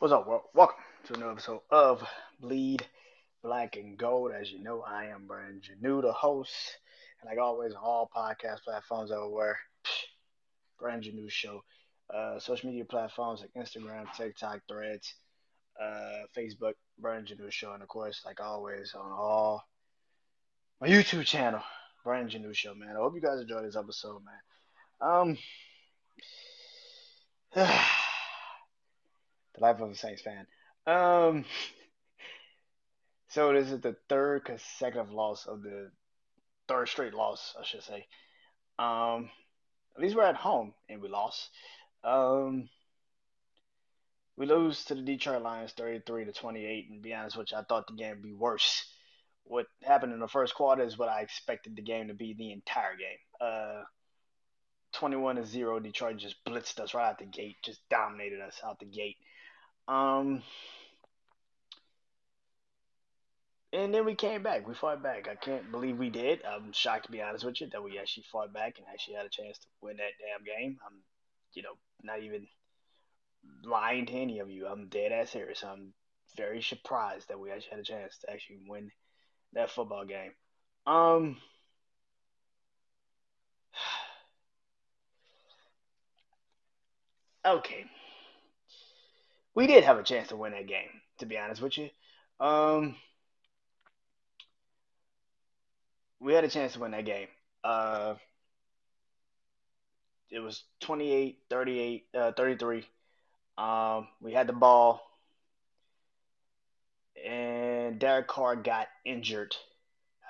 What's up, world? Welcome to another episode of Bleed Black and Gold. As you know, I am Brandon Janeau, the host, and like always, on all podcast platforms everywhere, Brandon Janeau Show. Uh, social media platforms like Instagram, TikTok, Threads, uh, Facebook, Brandon Janeau Show, and of course, like always, on all my YouTube channel, Brandon Janeau Show. Man, I hope you guys enjoyed this episode, man. Um. The life of a Saints fan. Um, so this is the third consecutive loss of the third straight loss, I should say. Um, at least we're at home and we lost. Um, we lose to the Detroit Lions 33 to 28. And be honest with you, I thought the game would be worse. What happened in the first quarter is what I expected the game to be the entire game. Uh, 21 to 0, Detroit just blitzed us right out the gate, just dominated us out the gate. Um, and then we came back. We fought back. I can't believe we did. I'm shocked to be honest with you that we actually fought back and actually had a chance to win that damn game. I'm, you know, not even lying to any of you. I'm dead ass serious. I'm very surprised that we actually had a chance to actually win that football game. Um. Okay we did have a chance to win that game, to be honest with you. Um, we had a chance to win that game. Uh, it was 28, 38, uh, 33. Um, we had the ball, and Derek Carr got injured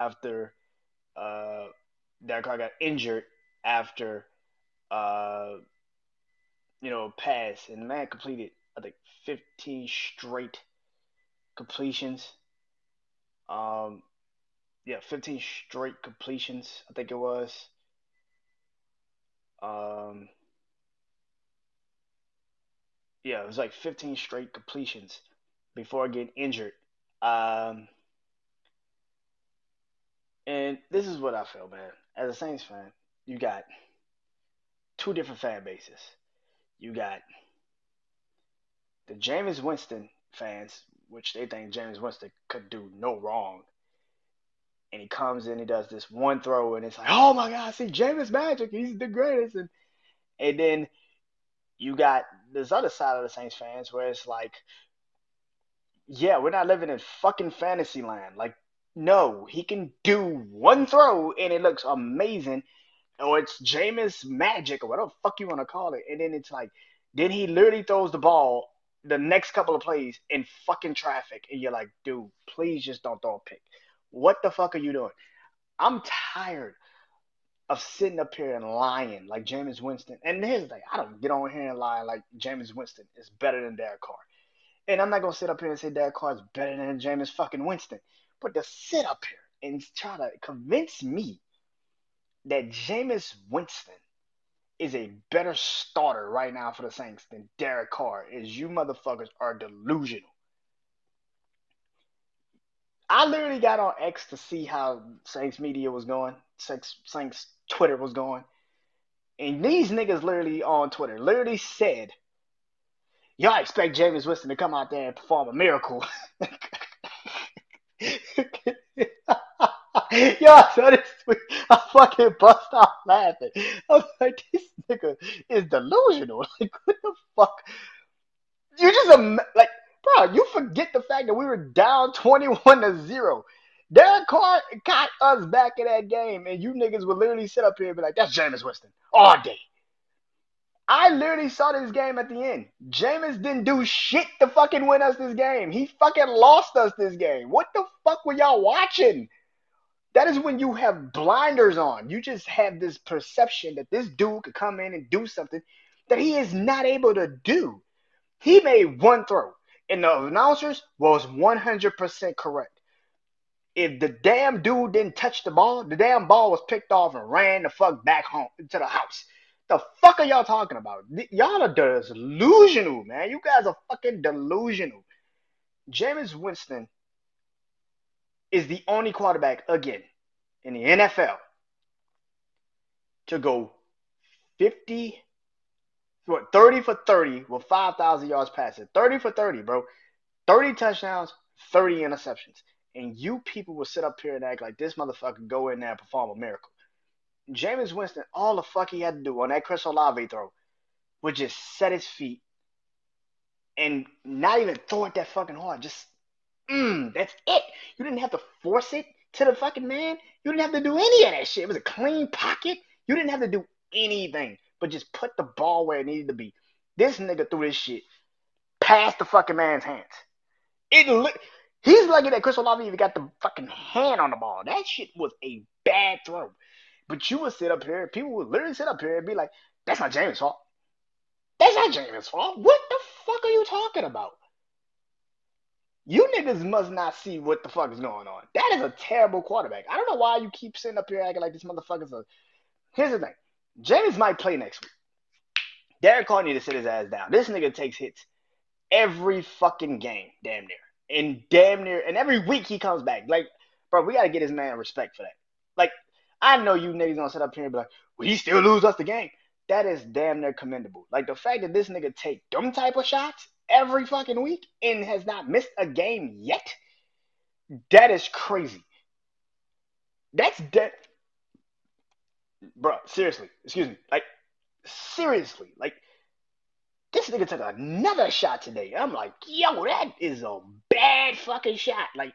after. Uh, Derek Carr got injured after, uh, you know, pass, and the man completed I think 15 straight completions. Um, yeah, 15 straight completions. I think it was. Um, yeah, it was like 15 straight completions before getting injured. Um, and this is what I feel, man. As a Saints fan, you got two different fan bases. You got the Jameis Winston fans, which they think Jameis Winston could do no wrong, and he comes in, he does this one throw, and it's like, oh my God, see Jameis Magic, he's the greatest, and and then you got this other side of the Saints fans where it's like, yeah, we're not living in fucking fantasy land. Like, no, he can do one throw and it looks amazing, or it's Jameis Magic or whatever fuck you want to call it, and then it's like, then he literally throws the ball the next couple of plays in fucking traffic, and you're like, dude, please just don't throw a pick. What the fuck are you doing? I'm tired of sitting up here and lying like Jameis Winston. And here's the thing, I don't get on here and lie like Jameis Winston is better than Derek Carr. And I'm not gonna sit up here and say Derek Carr is better than Jameis fucking Winston. But to sit up here and try to convince me that Jameis Winston is a better starter right now for the Saints than Derek Carr is you motherfuckers are delusional. I literally got on X to see how Saints media was going, Saints, Saints Twitter was going. And these niggas literally on Twitter literally said, Y'all expect Jameis Winston to come out there and perform a miracle. I saw this. I fucking bust out laughing. I was like, this nigga is delusional. Like, what the fuck? You just, like, bro, you forget the fact that we were down 21 to 0. Derek Carr got us back in that game, and you niggas would literally sit up here and be like, that's Jameis Winston all day. I literally saw this game at the end. Jameis didn't do shit to fucking win us this game. He fucking lost us this game. What the fuck were y'all watching? That is when you have blinders on. You just have this perception that this dude could come in and do something that he is not able to do. He made one throw, and the announcers was 100% correct. If the damn dude didn't touch the ball, the damn ball was picked off and ran the fuck back home to the house. The fuck are y'all talking about? Y'all are delusional, man. You guys are fucking delusional. Jameis Winston is the only quarterback again in the NFL to go 50 what 30 for 30 with 5,000 yards passing. 30 for 30, bro. 30 touchdowns, 30 interceptions. And you people will sit up here and act like this motherfucker go in there and perform a miracle. Jameis Winston, all the fuck he had to do on that Chris Olave throw was just set his feet and not even throw it that fucking hard. Just, mm, that's it. You didn't have to force it to the fucking man. You didn't have to do any of that shit. It was a clean pocket. You didn't have to do anything but just put the ball where it needed to be. This nigga threw this shit past the fucking man's hands. It li- he's lucky that Chris Olave even got the fucking hand on the ball. That shit was a bad throw. But you would sit up here, people would literally sit up here and be like, "That's not James' fault. That's not James' fault. What the fuck are you talking about?" You niggas must not see what the fuck is going on. That is a terrible quarterback. I don't know why you keep sitting up here acting like this motherfucker's a. Here's the thing James might play next week. Derek Carr need to sit his ass down. This nigga takes hits every fucking game, damn near. And damn near, and every week he comes back. Like, bro, we gotta get his man respect for that. Like, I know you niggas gonna sit up here and be like, well, he still lose us the game. That is damn near commendable. Like the fact that this nigga take them type of shots every fucking week and has not missed a game yet, that is crazy. That's dead bro, seriously, excuse me, like seriously, like this nigga took another shot today. I'm like, yo, that is a bad fucking shot. Like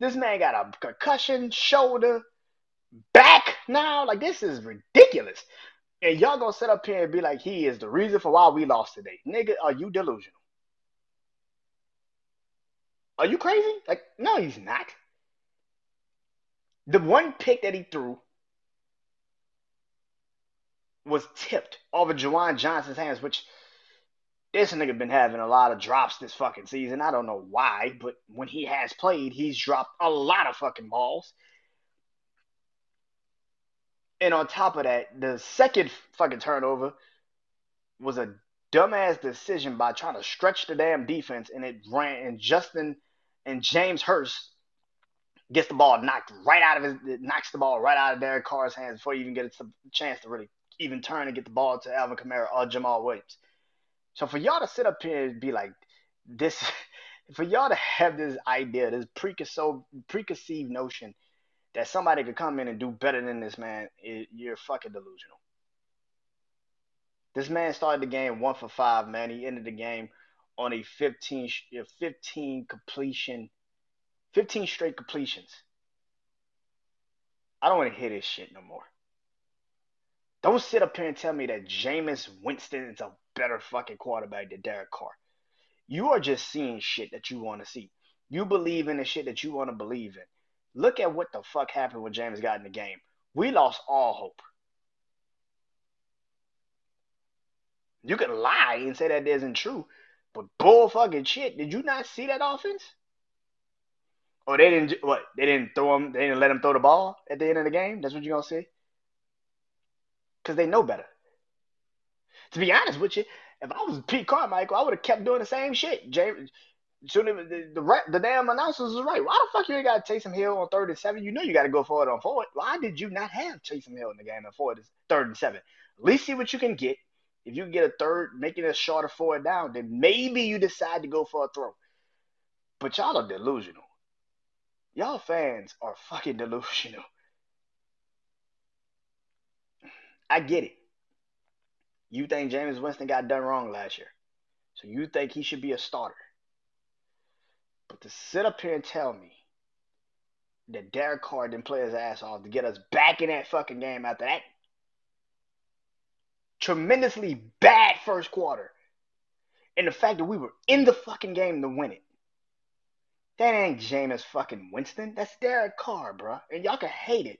this man got a concussion, shoulder, back now. Like this is ridiculous. And y'all gonna sit up here and be like, he is the reason for why we lost today. Nigga, are you delusional? Are you crazy? Like, no, he's not. The one pick that he threw was tipped over Juwan Johnson's hands, which this nigga been having a lot of drops this fucking season. I don't know why, but when he has played, he's dropped a lot of fucking balls. And on top of that, the second fucking turnover was a dumbass decision by trying to stretch the damn defense, and it ran. And Justin and James Hurst gets the ball knocked right out of his, knocks the ball right out of Derek Carr's hands before he even gets a chance to really even turn and get the ball to Alvin Kamara or Jamaal Williams. So for y'all to sit up here and be like this, for y'all to have this idea, this preconceived, notion that somebody could come in and do better than this man, you're fucking delusional. This man started the game one for five, man. He ended the game on a 15, 15 completion, 15 straight completions. I don't want to hear this shit no more. Don't sit up here and tell me that Jameis Winston is a better fucking quarterback than Derek Carr. You are just seeing shit that you want to see. You believe in the shit that you want to believe in. Look at what the fuck happened when James got in the game. We lost all hope. You can lie and say that isn't true, but bull fucking shit. Did you not see that offense? Or they didn't what? They didn't throw him. They didn't let him throw the ball at the end of the game. That's what you're gonna see. because they know better. To be honest with you, if I was Pete Carmichael, I would have kept doing the same shit. James, soon the, the, the damn announcers was right. Why the fuck you ain't got Taysom Hill on third and seven? You know you got to go for it on fourth. Why did you not have Taysom Hill in the game on fourth, third and seven? At least see what you can get. If you get a third, making it shorter forward down, then maybe you decide to go for a throw. But y'all are delusional. Y'all fans are fucking delusional. I get it. You think James Winston got done wrong last year. So you think he should be a starter. But to sit up here and tell me that Derek Carr didn't play his ass off to get us back in that fucking game after that tremendously bad first quarter. And the fact that we were in the fucking game to win it. That ain't Jameis fucking Winston. That's Derek Carr, bro. And y'all can hate it.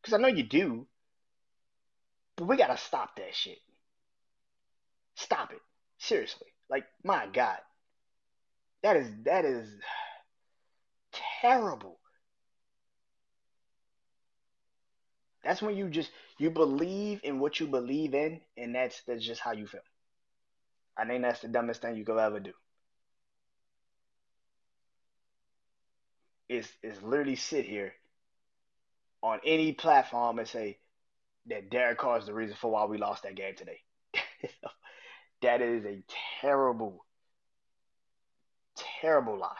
Because I know you do. But we gotta stop that shit. Stop it. Seriously. Like, my God. That is that is terrible. That's when you just you believe in what you believe in, and that's that's just how you feel. I think that's the dumbest thing you could ever do. Is is literally sit here on any platform and say, that Derek Carr is the reason for why we lost that game today. that is a terrible, terrible lie.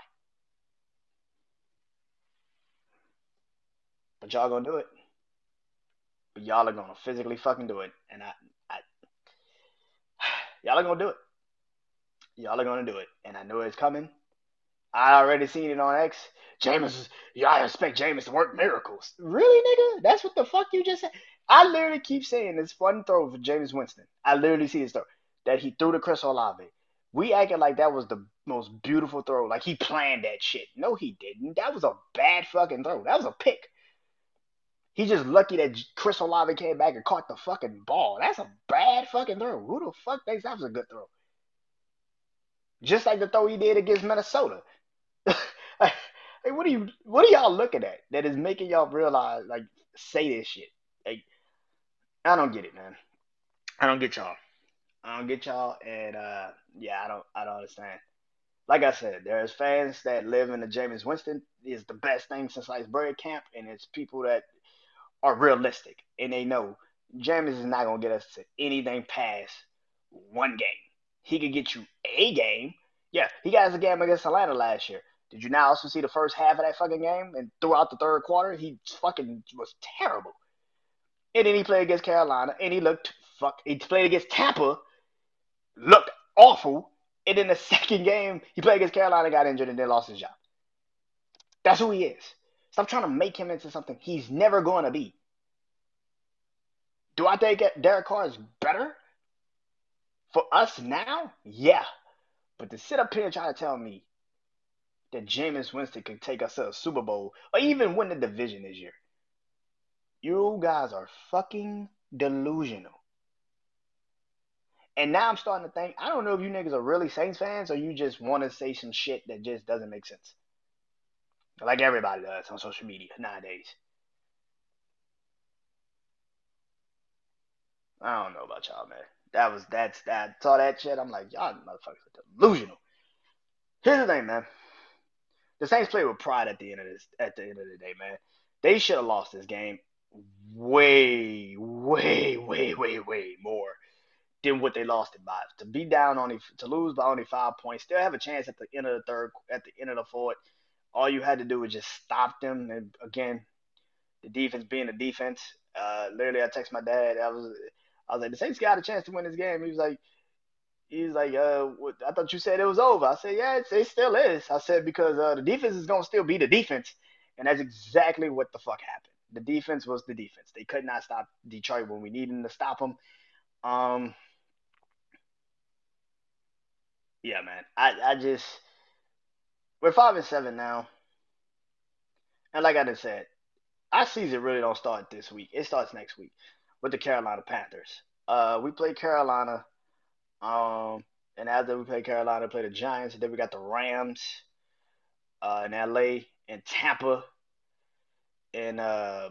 But y'all gonna do it. But y'all are gonna physically fucking do it. And I, I y'all are gonna do it. Y'all are gonna do it. And I know it's coming. I already seen it on X. Jameis, y'all expect Jameis to work miracles. Really, nigga? That's what the fuck you just said? I literally keep saying this one throw for Jameis Winston. I literally see this throw that he threw to Chris Olave. We acted like that was the most beautiful throw, like he planned that shit. No, he didn't. That was a bad fucking throw. That was a pick. He just lucky that Chris Olave came back and caught the fucking ball. That's a bad fucking throw. Who the fuck thinks that was a good throw? Just like the throw he did against Minnesota. hey, what are you what are y'all looking at that is making y'all realize like say this shit? Like I don't get it, man. I don't get y'all. I don't get y'all and uh yeah, I don't I don't understand. Like I said, there's fans that live in the Jameis Winston is the best thing since sliced bread camp, and it's people that are realistic and they know James is not gonna get us to anything past one game. He could get you a game. Yeah, he got us a game against Atlanta last year. Did you now also see the first half of that fucking game? And throughout the third quarter, he fucking was terrible. And then he played against Carolina, and he looked fuck. He played against Tampa, looked awful. And in the second game, he played against Carolina, got injured, and then lost his job. That's who he is. Stop trying to make him into something he's never going to be. Do I think Derek Carr is better for us now? Yeah. But to sit up here and try to tell me that Jameis Winston can take us to a Super Bowl or even win the division this year, you guys are fucking delusional. And now I'm starting to think, I don't know if you niggas are really Saints fans or you just want to say some shit that just doesn't make sense like everybody does on social media nowadays. I don't know about y'all, man. That was that's that saw that shit. I'm like, y'all motherfuckers are delusional. Here's the thing, man. The Saints played with pride at the end of this at the end of the day, man. They should have lost this game way, way, way, way, way more than what they lost it by. To be down only to lose by only five points, still have a chance at the end of the third, at the end of the fourth all you had to do was just stop them. And again, the defense being the defense. Uh, literally, I text my dad. I was, I was like, the Saints got a chance to win this game. He was like, he was like, uh, what, I thought you said it was over. I said, yeah, it, still is. I said because uh, the defense is gonna still be the defense, and that's exactly what the fuck happened. The defense was the defense. They could not stop Detroit when we needed to stop them. Um, yeah, man. I, I just we're five and seven now. And like I just said, our season really don't start this week. It starts next week with the Carolina Panthers. Uh, we play Carolina. Um, and after we play Carolina, we play the Giants, and then we got the Rams uh, in LA and Tampa in uh,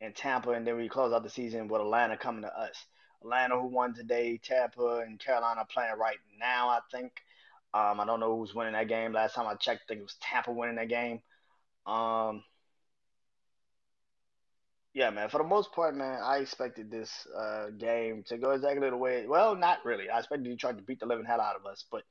in Tampa, and then we close out the season with Atlanta coming to us. Atlanta, who won today, Tampa and Carolina playing right now, I think. Um, I don't know who's winning that game. Last time I checked, I think it was Tampa winning that game. Um, yeah, man. For the most part, man, I expected this uh, game to go exactly the way. Well, not really. I expected Detroit to beat the living hell out of us, but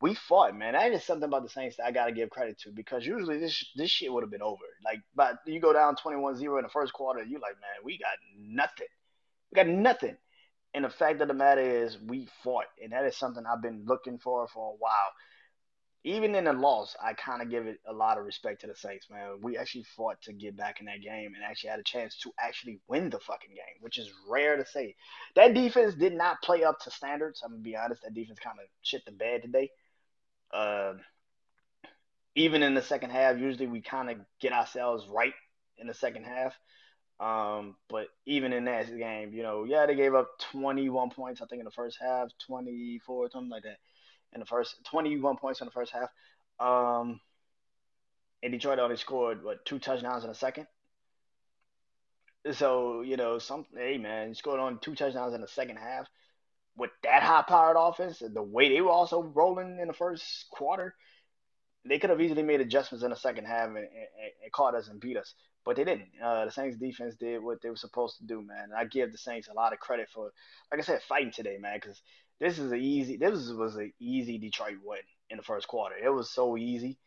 we fought, man. That is something about the Saints that I gotta give credit to because usually this this shit would have been over. Like, but you go down 21-0 in the first quarter, you like, man, we got nothing. We got nothing. And the fact of the matter is, we fought, and that is something I've been looking for for a while. Even in the loss, I kind of give it a lot of respect to the Saints, man. We actually fought to get back in that game and actually had a chance to actually win the fucking game, which is rare to say. That defense did not play up to standards. I'm gonna be honest. That defense kind of shit the bed today. Uh, even in the second half, usually we kind of get ourselves right in the second half. Um, but even in that game, you know, yeah, they gave up 21 points, I think, in the first half, 24, something like that. In the first 21 points in the first half. Um, and Detroit only scored what two touchdowns in a second. So you know, some hey man, you scored on two touchdowns in the second half with that high powered offense and the way they were also rolling in the first quarter. They could have easily made adjustments in the second half and, and, and caught us and beat us, but they didn't. Uh, the Saints defense did what they were supposed to do, man. And I give the Saints a lot of credit for, like I said, fighting today, man, because this is an easy. This was an easy Detroit win in the first quarter. It was so easy,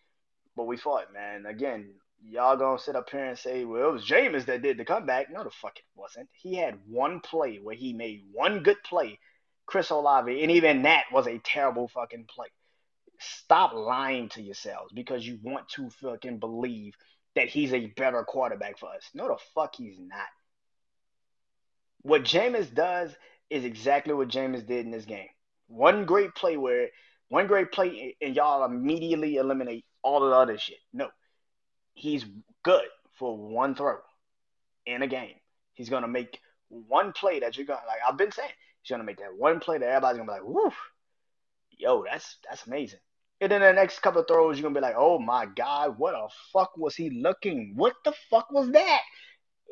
but we fought, man. Again, y'all gonna sit up here and say, well, it was Jameis that did the comeback. No, the fuck it wasn't. He had one play where he made one good play, Chris Olave, and even that was a terrible fucking play. Stop lying to yourselves because you want to fucking believe that he's a better quarterback for us. No, the fuck he's not. What Jameis does is exactly what Jameis did in this game. One great play where one great play and y'all immediately eliminate all the other shit. No. He's good for one throw in a game. He's gonna make one play that you're gonna like I've been saying, he's gonna make that one play that everybody's gonna be like, woof, yo, that's that's amazing. And then the next couple of throws, you're gonna be like, oh my god, what the fuck was he looking? What the fuck was that?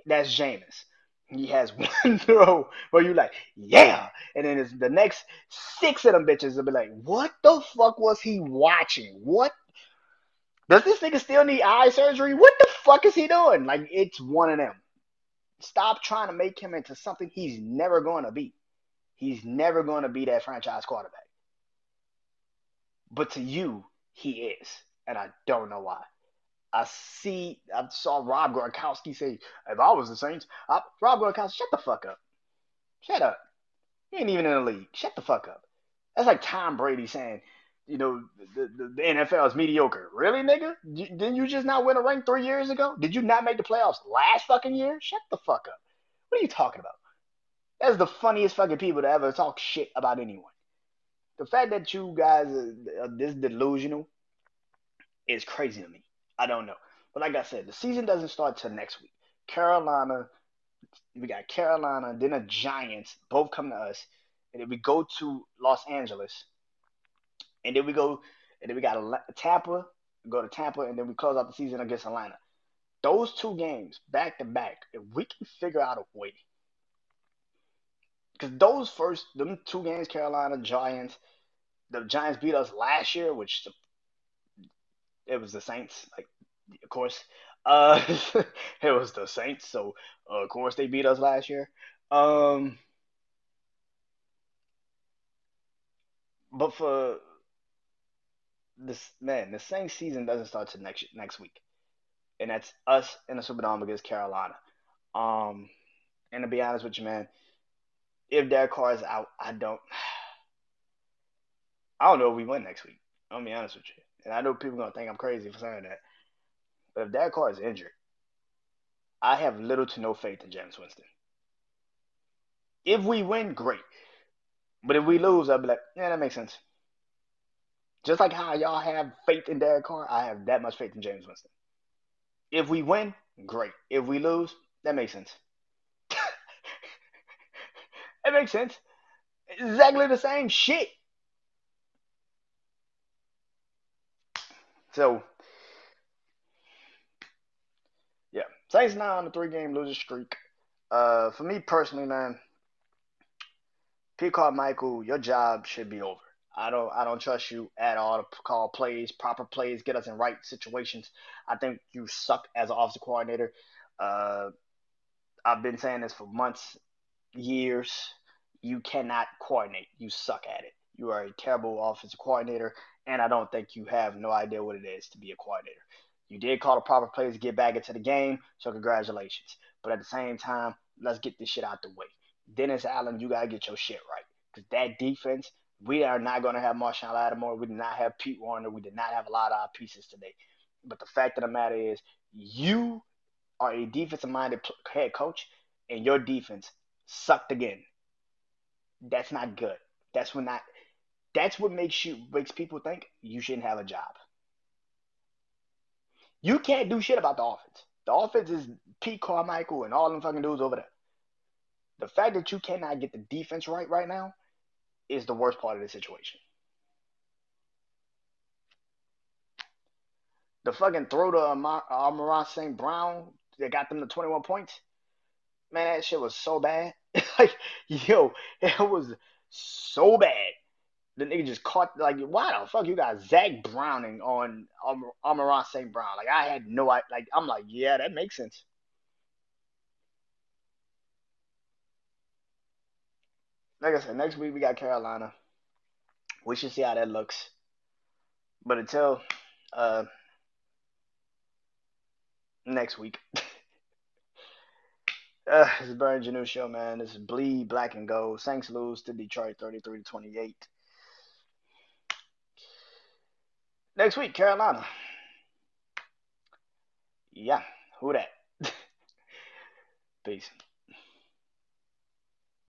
That's Jameis. He has one throw where you're like, yeah, and then it's the next six of them bitches will be like, what the fuck was he watching? What does this nigga still need eye surgery? What the fuck is he doing? Like it's one of them. Stop trying to make him into something he's never to be. He's never to be that franchise quarterback. But to you, he is, and I don't know why. I see. I saw Rob Gronkowski say, "If I was the Saints, I, Rob Gronkowski, shut the fuck up, shut up. You ain't even in the league. Shut the fuck up." That's like Tom Brady saying, "You know, the, the, the NFL is mediocre." Really, nigga? didn't you just not win a ring three years ago? Did you not make the playoffs last fucking year? Shut the fuck up. What are you talking about? That's the funniest fucking people to ever talk shit about anyone. The fact that you guys are this delusional is crazy to me. I don't know. But like I said, the season doesn't start till next week. Carolina, we got Carolina, then the Giants, both come to us, and then we go to Los Angeles, and then we go, and then we got a, Tampa, go to Tampa, and then we close out the season against Atlanta. Those two games back to back, if we can figure out a way, because those first, them two games, Carolina Giants, the Giants beat us last year, which it was the Saints. Like, of course, uh, it was the Saints. So, uh, of course, they beat us last year. Um, but for this man, the Saints season doesn't start till next next week, and that's us in the Superdome against Carolina. Um, and to be honest with you, man, if Derek Carr is out, I don't, I don't know if we win next week. I'll be honest with you. And I know people are gonna think I'm crazy for saying that. But if Derek Carr is injured, I have little to no faith in James Winston. If we win, great. But if we lose, I'll be like, yeah, that makes sense. Just like how y'all have faith in Derek Carr, I have that much faith in James Winston. If we win, great. If we lose, that makes sense. Makes sense. Exactly the same shit. So, yeah, Saints now on a three game losing streak. Uh, for me personally, man, Pete Carmichael, your job should be over. I don't I don't trust you at all to call plays, proper plays, get us in right situations. I think you suck as an offensive coordinator. Uh, I've been saying this for months, years. You cannot coordinate. You suck at it. You are a terrible offensive coordinator and I don't think you have no idea what it is to be a coordinator. You did call the proper plays to get back into the game, so congratulations. But at the same time, let's get this shit out the way. Dennis Allen, you gotta get your shit right. Because that defense, we are not gonna have Marshon Lattimore. We did not have Pete Werner. We did not have a lot of our pieces today. But the fact of the matter is, you are a defensive minded head coach, and your defense sucked again. That's not good. That's when not that's what makes you makes people think you shouldn't have a job. You can't do shit about the offense. The offense is Pete Carmichael and all them fucking dudes over there. The fact that you cannot get the defense right right now is the worst part of the situation. The fucking throw to Amar- Amon-Ra St. Brown that got them to 21 points. Man, that shit was so bad. like, yo, it was so bad the nigga just caught like why the fuck you got Zach Browning on um, Amon-Ra St. Brown? Like I had no like I'm like yeah that makes sense. Like I said, next week we got Carolina. We should see how that looks. But until uh, next week. uh, this is Burn Janeau show, man. This is Bleed Black and Gold. Saints lose to Detroit 33 to 28. Next week, Carolina. Yeah, who that? Peace.